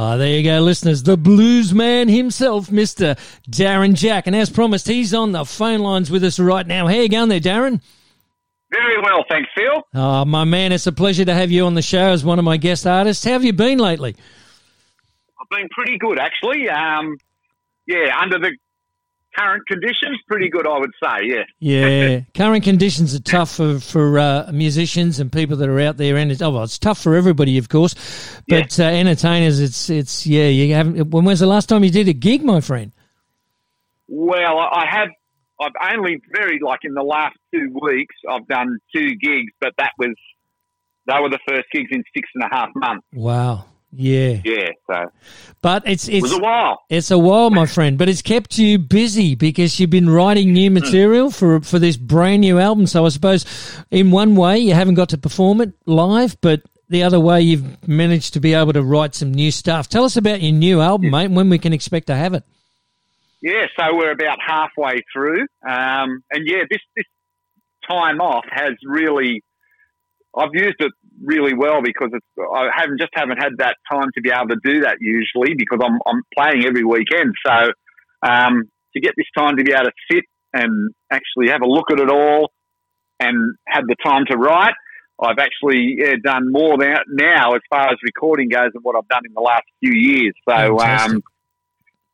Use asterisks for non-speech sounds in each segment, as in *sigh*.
Ah, there you go, listeners. The blues man himself, Mr. Darren Jack. And as promised, he's on the phone lines with us right now. How you going there, Darren? Very well, thanks, Phil. Oh, my man, it's a pleasure to have you on the show as one of my guest artists. How have you been lately? I've been pretty good, actually. Um, yeah, under the current conditions, pretty good, I would say. Yeah. Yeah, current conditions are tough for for uh, musicians and people that are out there, and it's, oh, well, it's tough for everybody, of course. But yeah. uh, entertainers, it's it's yeah. You haven't. When was the last time you did a gig, my friend? Well, I have. I've only very like in the last two weeks. I've done two gigs, but that was they were the first gigs in six and a half months. Wow. Yeah. Yeah. So, but it's it's it a while. It's a while, my friend. But it's kept you busy because you've been writing new material for for this brand new album. So I suppose, in one way, you haven't got to perform it live, but the other way, you've managed to be able to write some new stuff. Tell us about your new album, mate, and when we can expect to have it. Yeah, so we're about halfway through, um, and yeah, this this time off has really. I've used it really well because it's, I haven't just haven't had that time to be able to do that usually because I'm I'm playing every weekend. So um, to get this time to be able to sit and actually have a look at it all and have the time to write, I've actually yeah, done more now, now as far as recording goes than what I've done in the last few years. So. Um,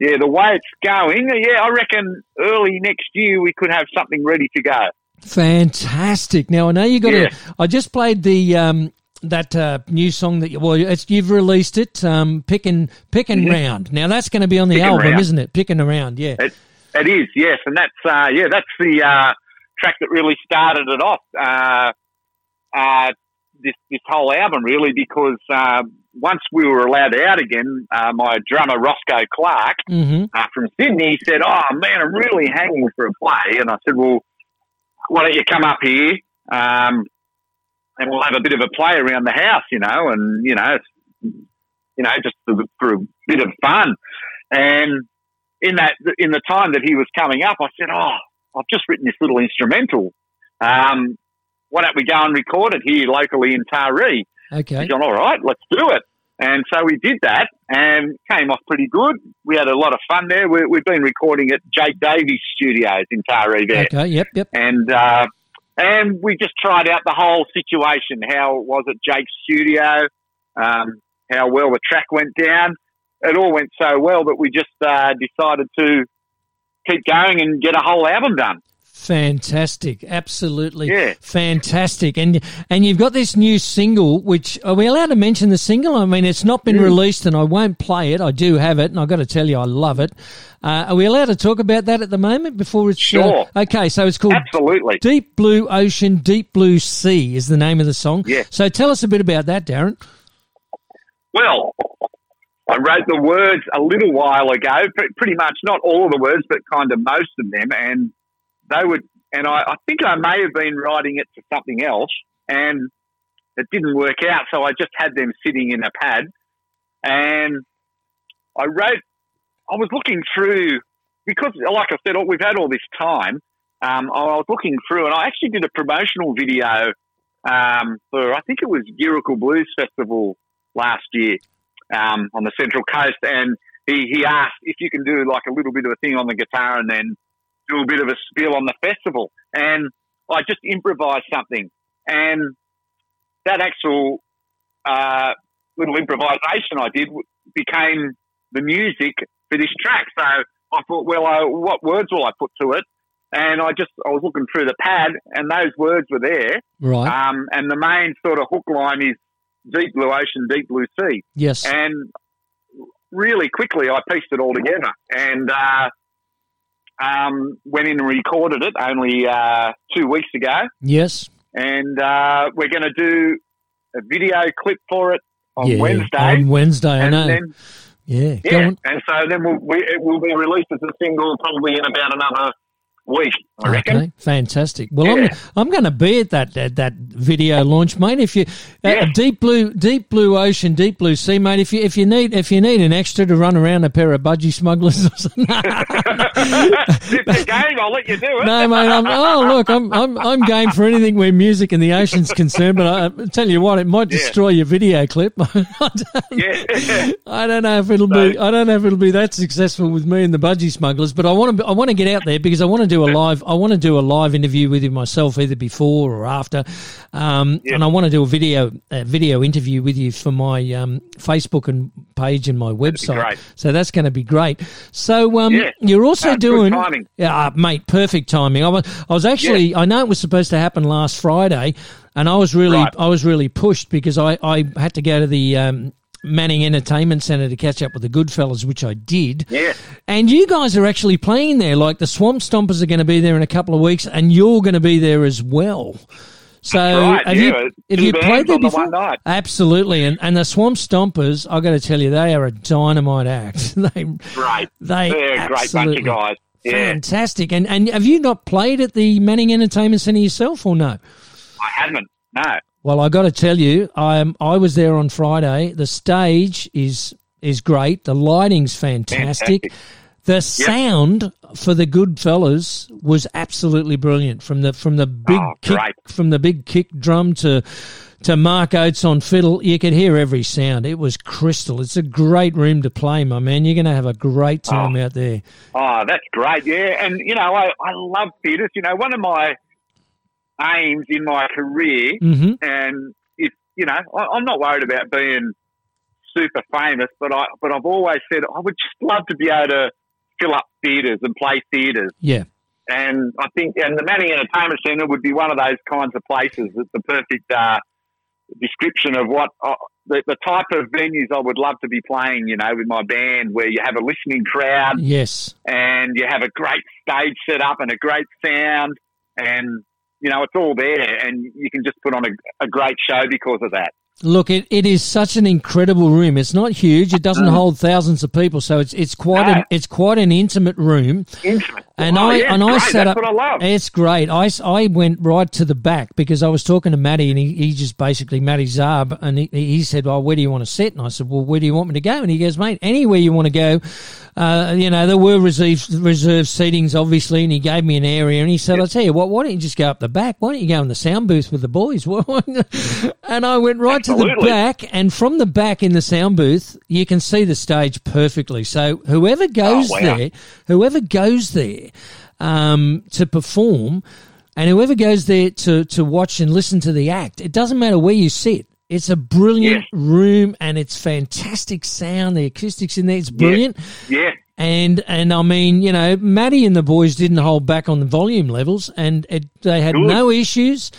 yeah, the way it's going, yeah, I reckon early next year we could have something ready to go. Fantastic. Now I know you got yeah. a. I just played the um, that uh, new song that you, well, it's, you've released it. Um, picking picking mm-hmm. round. Now that's going to be on the album, round. isn't it? Picking around. Yeah. It, it is. Yes, and that's uh, yeah, that's the uh, track that really started it off. Uh, uh, this this whole album really because uh, once we were allowed out again, uh, my drummer Roscoe Clark mm-hmm. uh, from Sydney said, "Oh man, I'm really hanging for a play," and I said, "Well, why don't you come up here um, and we'll have a bit of a play around the house, you know, and you know, you know, just for, for a bit of fun." And in that, in the time that he was coming up, I said, "Oh, I've just written this little instrumental. Um, why don't we go and record it here locally in Taree?" Okay. He's gone, all right, let's do it. And so we did that and came off pretty good. We had a lot of fun there. We, have been recording at Jake Davies Studios in Taree there. Okay, yep, yep. And, uh, and we just tried out the whole situation. How it was at Jake's studio, um, how well the track went down. It all went so well that we just uh, decided to keep going and get a whole album done. Fantastic, absolutely yeah. fantastic, and and you've got this new single. Which are we allowed to mention the single? I mean, it's not been mm. released, and I won't play it. I do have it, and I've got to tell you, I love it. Uh, are we allowed to talk about that at the moment before it's uh, sure? Uh, okay, so it's called absolutely Deep Blue Ocean, Deep Blue Sea is the name of the song. Yeah. So tell us a bit about that, Darren. Well, I wrote the words a little while ago, pretty much not all of the words, but kind of most of them, and they would, and I, I think I may have been writing it for something else, and it didn't work out. So I just had them sitting in a pad, and I wrote. I was looking through because, like I said, we've had all this time. Um, I was looking through, and I actually did a promotional video um, for I think it was Giracal Blues Festival last year um, on the Central Coast, and he, he asked if you can do like a little bit of a thing on the guitar and then do a bit of a spiel on the festival. And I just improvised something. And that actual uh, little improvisation I did became the music for this track. So I thought, well, uh, what words will I put to it? And I just I was looking through the pad, and those words were there. Right. Um, and the main sort of hook line is deep blue ocean, deep blue sea. Yes. And really quickly, I pieced it all together, and uh, um, went in and recorded it only uh, two weeks ago. Yes. And uh, we're going to do a video clip for it on yeah, Wednesday. On Wednesday, I know. Then, yeah. Yeah. And so then we'll, we, it will be released as a single probably in about another week. I reckon. Okay, fantastic. Well, Yeah. I'm I'm going to be at that, that that video launch, mate. If you uh, Yeah. deep blue, deep blue ocean, deep blue sea, mate. If you if you need if you need an extra to run around a pair of budgie smugglers, or something. *laughs* if the game, I'll let you do it. no, mate. I'm, oh, look, I'm I'm I'm game for anything where music and the ocean's concerned. But I, I tell you what, it might Yeah. destroy your video clip. *laughs* Yeah. I don't know if it'll be. I don't know if it'll be that successful with me and the budgie smugglers. But I want to. I want to get out there because I want to do a live. I want to do a live interview with you myself, either before or after. Um, Yeah. And I want to do a video a video interview with you for my um, Facebook and page and my website. So that's going to be great. So um, Yeah. you're also That's doing. timing. Yeah, uh, mate, perfect timing. I was, I was actually. I know it was supposed to happen last Friday, and I was really, Right. I was really pushed because I, I had to go to the. Um, Manning Entertainment Centre to catch up with the Goodfellas, which I did. Yeah. And you guys are actually playing there. Like the Swamp Stompers are going to be there in a couple of weeks, and you're going to be there as well. So right, have yeah, you have two you played there the before? one night. Absolutely, and and the Swamp Stompers, I've got to tell you, they are a dynamite act. *laughs* they Great. they They're a great bunch of guys. Yeah. fantastic. And and have you not played at the Manning Entertainment Centre yourself, or no? I haven't. No. Well, I got to tell you, I am. I was there on Friday. The stage is is great. The lighting's fantastic. Fantastic. The sound for the good fellas was absolutely brilliant. From the from the big Oh, kick great. from the big kick drum to to Mark Oates on fiddle, you could hear every sound. It was crystal. It's a great room to play, my man. You're going to have a great oh. time out there. Oh, that's great. Yeah. And, you know, I, I love theatres. You know, one of my aims in my career, hmm and if, you know, I, I'm not worried about being super famous, but I, but I've always said I would just love to be able to fill up theatres and play theatres. Yeah. And I think, and the Manning Entertainment Centre would be one of those kinds of places. It's the perfect uh, description of what uh, the, the type of venues I would love to be playing. You know, with my band, where you have a listening crowd Yes. and you have a great stage set up and a great sound, and you know it's all there, and you can just put on a, a great show because of that. Look, it, it is such an incredible room. It's not huge. It doesn't mm. hold thousands of people, so it's it's quite an it's quite an intimate room. Intimate. And Oh, I yeah, and I great. sat That's up. what I love. It's great. I, I went right to the back because I was talking to Matty and he, he just basically Matty Zarb and he, he said, "Well, where do you want to sit?" And I said, "Well, where do you want me to go?" And he goes, "Mate, anywhere you want to go." Uh, you know, there were reserve, reserved seatings, obviously, and he gave me an area and he said, "I'll tell you what, why don't you just go up the back? Why don't you go in the sound booth with the boys?" *laughs* and I went right to the back, and from the back in the sound booth, you can see the stage perfectly. So whoever goes Oh, wow. there, whoever goes there um, to perform, and whoever goes there to, to watch and listen to the act, it doesn't matter where you sit. It's a brilliant Yes. room and it's fantastic sound. The acoustics in there, it's brilliant. Yeah. And and I mean, you know, Maddie and the boys didn't hold back on the volume levels, and it, they had Good. no issues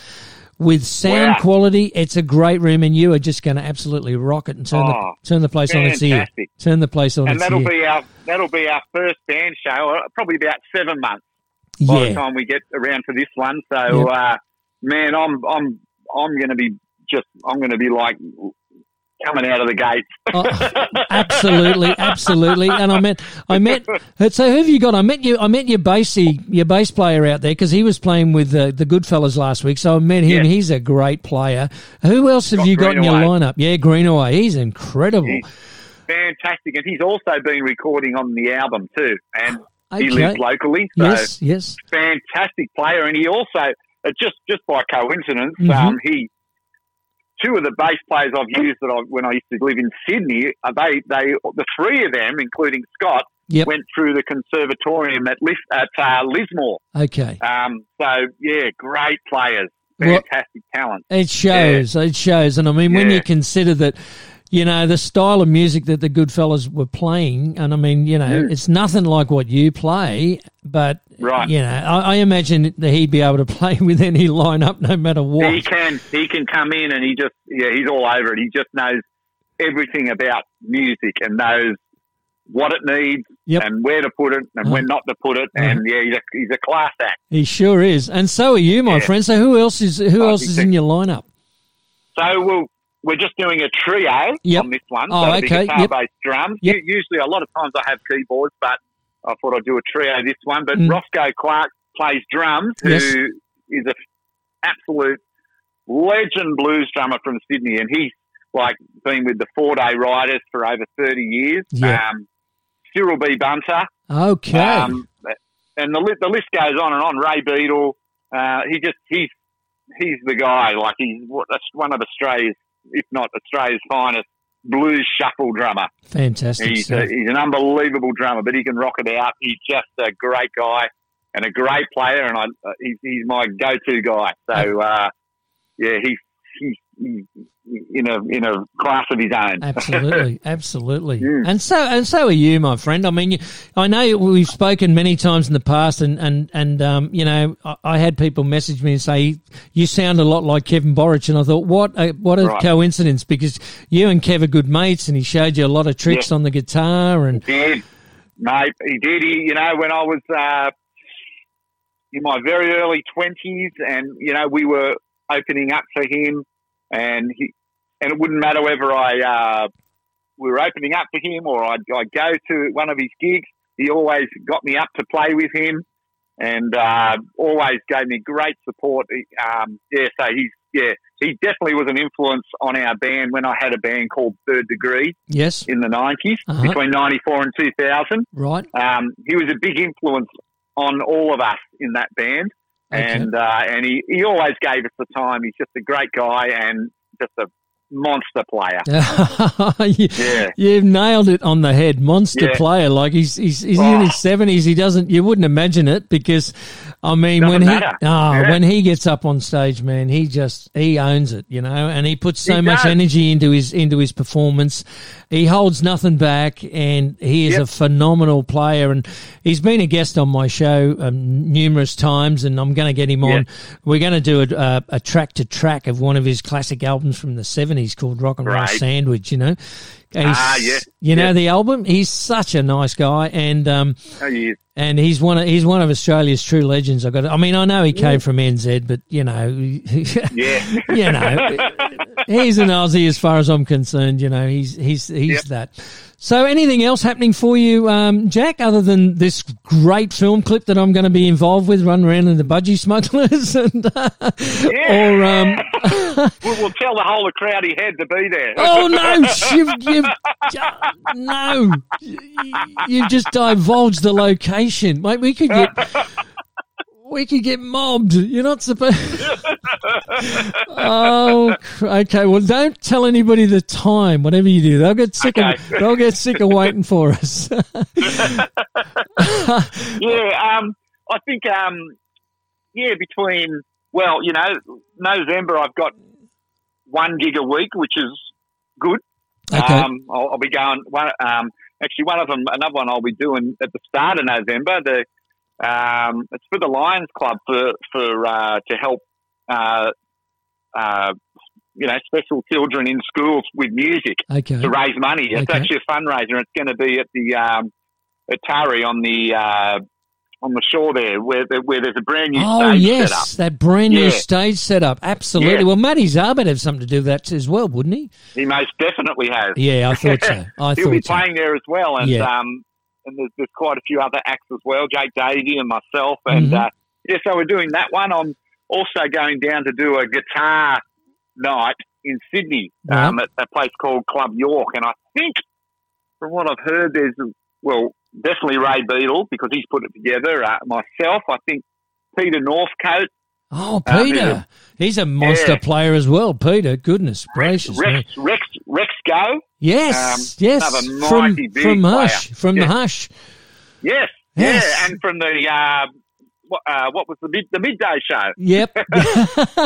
with sound Wow. quality. It's a great room, and you are just going to absolutely rock it and turn Oh, the turn the place on its ear. Turn the place on and its that'll ear. be our that'll be our first band show, uh, probably about seven months by the time we get around to this one. So, uh, man, I'm I'm I'm going to be just I'm going to be like coming out of the gates. Oh, *laughs* absolutely, absolutely. And I met, I met. So who have you got? I met you. I met your bassy, your bass player out there because he was playing with uh, the Goodfellas last week. So I met him. Yeah. He's a great player. Who else have Got you got in your lineup? Yeah, Greenaway. He's incredible. He's fantastic, and he's also been recording on the album too, and he lives locally. So Yes, yes. fantastic player, and he also uh, just just by coincidence, Mhm. um, he two of the bass players I've used that I, when I used to live in Sydney, uh, they they the three of them, including Scott, Yep. went through the conservatorium at Lis, at uh, Lismore. Okay. Um, so yeah, great players, Well- fantastic talent. It shows. It shows. And I mean, when you consider that, you know, the style of music that the good Goodfellas were playing, and I mean, you know, Mm. it's nothing like what you play, but, Right. you know, I, I imagine that he'd be able to *laughs* play with any lineup no matter what. He can he can come in and he just yeah he's all over it. He just knows everything about music and knows what it needs Yep. and where to put it and Uh-huh. when not to put it. And yeah, he's a, he's a class act. He sure is. And so are you, my Yeah. friend. So who else is who I else is in your lineup? So we'll, we're just doing a trio Yep. on this one. Oh, so okay. guitar, Yep. bass, drums. Yep. Usually, a lot of times I have keyboards, but I thought I'd do a trio this one. But Mm. Roscoe Clark plays drums, who Yes. is a absolute legend blues drummer from Sydney, and he's like been with the Foreday Riders for over thirty years. Yeah. Um, Cyril B. Bunter, Okay. um, and the li- the list goes on and on. Ray Beadle, uh, he just he's he's the guy. Like he's what- that's one of Australia's, if not Australia's finest blues shuffle drummer. Fantastic. He's a, he's an unbelievable drummer, but he can rock it out. He's just a great guy and a great player, and I uh, he's, he's my go-to guy. So uh, yeah, he's in a in a class of his own. Absolutely, *laughs* absolutely, Yeah. and so and so are you, my friend. I mean, you, I know we've spoken many times in the past, and and and um, you know, I, I had people message me and say you sound a lot like Kevin Borich, and I thought, what a what a Right. coincidence, because you and Kev are good mates, and he showed you a lot of tricks on the guitar, and did, mate. He did. He, you know, when I was uh, in my very early twenties, and you know, we were opening up for him, and he, and it wouldn't matter whether I uh, we were opening up for him or I'd, I'd go to one of his gigs. He always got me up to play with him, and uh, always gave me great support. Um, yeah, so he's yeah, he definitely was an influence on our band when I had a band called Third Degree yes, in the 90s, Uh-huh. between 94 and 2000. right, Um, he was a big influence on all of us in that band. Okay. And uh, and he, he always gave us the time. He's just a great guy and just a monster player. *laughs* You- Yeah. You've nailed it on the head. Monster Yeah. player. Like he's he's, he's in Oh. his seventies. He doesn't. You wouldn't imagine it because, I mean, Doesn't when he matter. ah Yeah. when he gets up on stage, man, he just he owns it, you know, and he puts so He much does. energy into his into his performance. He holds nothing back, and he is Yep. a phenomenal player. And he's been a guest on my show um, numerous times, and I'm going to get him on. We're going to do a, a, a track to track of one of his classic albums from the '70s called Rock and Roll Right. Sandwich. You know, Ah, yeah, You know yeah. the album. He's such a nice guy, and um, Oh, he is. and he's one of he's one of Australia's true legends. I got. I mean, I know he came from NZ, but you know, *laughs* Yeah. you know, he's an Aussie as far as I'm concerned. You know, he's he's he's Yep. that. So, anything else happening for you, um, Jack, other than this great film clip that I'm going to be involved with, run around in the budgie smugglers, *laughs* and uh, Yeah. or um, we'll, we'll tell the whole of Crowdy Head to be there. oh no, *laughs* you've, you've no, you've just divulged the location, mate. We could get. We could get mobbed. You're not supposed. *laughs* oh, okay. Well, don't tell anybody the time. Whatever you do, they'll get sick of. They'll get sick of waiting for us. *laughs* *laughs* yeah, um, I think, um, yeah, between, well, you know, November I've got one gig a week, which is good. Okay. Um, I'll, I'll be going, one, um, actually, one of them, another one I'll be doing at the start of November. The um, It's for the Lions Club for, for uh, to help, uh, uh, you know, special children in schools with music okay. to raise money. It's Okay. actually a fundraiser. It's going to be at the um, at Taree on the uh, on the shore there, where the, where there's a brand new Oh stage yes, set up. that brand new Yeah. stage setup. Absolutely. Yeah. Well, Matty Zard would have something to do with that as well, wouldn't he? He most definitely has. Yeah, I thought so. *laughs* I He'll be so. playing there as well, and Yeah. um, and there's, there's quite a few other acts as well. Jake Davies and myself, and Mhm. uh, yeah, so we're doing that one. I'm also going down to do a guitar night in Sydney Right. um, at a place called Club York, and I think from what I've heard, there's well definitely Ray Beadle because he's put it together. Uh, myself, I think Peter Northcote, Oh, Uh, Peter. He's a monster Yeah. player as well, Peter. Goodness gracious. me. Rex, Rex, Rex Goh, Yes, Um, yes. another From, mighty big from player. Hush. From the Hush. yes, Yes. yeah, and from the uh, what, uh, what was the mid, the midday show? Yep. *laughs*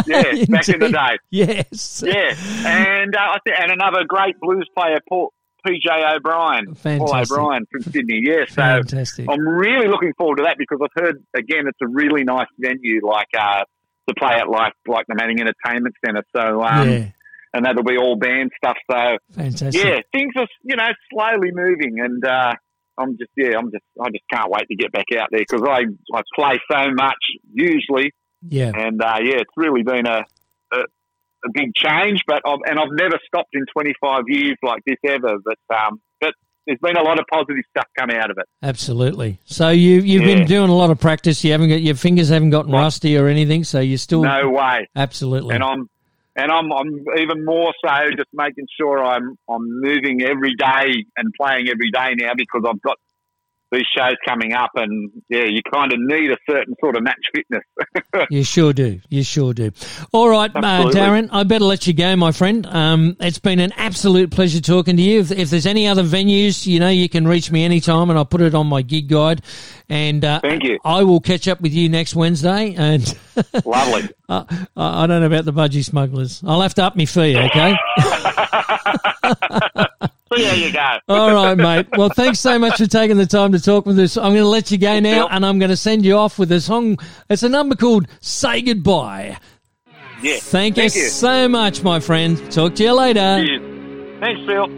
Yeah, *laughs* back in the day. Yes. Yeah, and uh, I think, and another great blues player, Paul PJ O'Brien, Paul O'Brien from Sydney. Yeah, so Fantastic. I'm really looking forward to that because I've heard again it's a really nice venue, like uh, to play at like like the Manning Entertainment Centre. So um, yeah. and that'll be all band stuff. So Fantastic. yeah, things are you know slowly moving, and uh, I'm just yeah, I'm just I just can't wait to get back out there because I I play so much usually, Yeah. and uh, yeah, it's really been a, a big change. But I've, and I've never stopped in 25 years like this ever. But um, but there's been a lot of positive stuff come out of it. Absolutely. So you you've Yeah. been doing a lot of practice. You haven't got your fingers haven't gotten Right. rusty or anything. So you're still No way. absolutely. And I'm and I'm I'm even more so just making sure I'm I'm moving every day and playing every day now because I've got these shows coming up and yeah, you kind of need a certain sort of match fitness. *laughs* You sure do. You sure do. All right, uh, Darren, I better let you go, my friend. Um, it's been an absolute pleasure talking to you. If, if there's any other venues, you know, you can reach me anytime and I'll put it on my gig guide. And uh, Thank you. I will catch up with you next Wednesday. And *laughs* Lovely. I I don't know about the budgie smugglers. I'll have to up my fee, okay? *laughs* *laughs* So there you go. *laughs* All right, mate. Well, thanks so much for taking the time to talk with us. I'm going to let you go now, and I'm going to send you off with a song. It's a number called "Say Goodbye." Yeah. Thank, you you. so much, my friend. Talk to you later. Cheers. Thanks, Phil.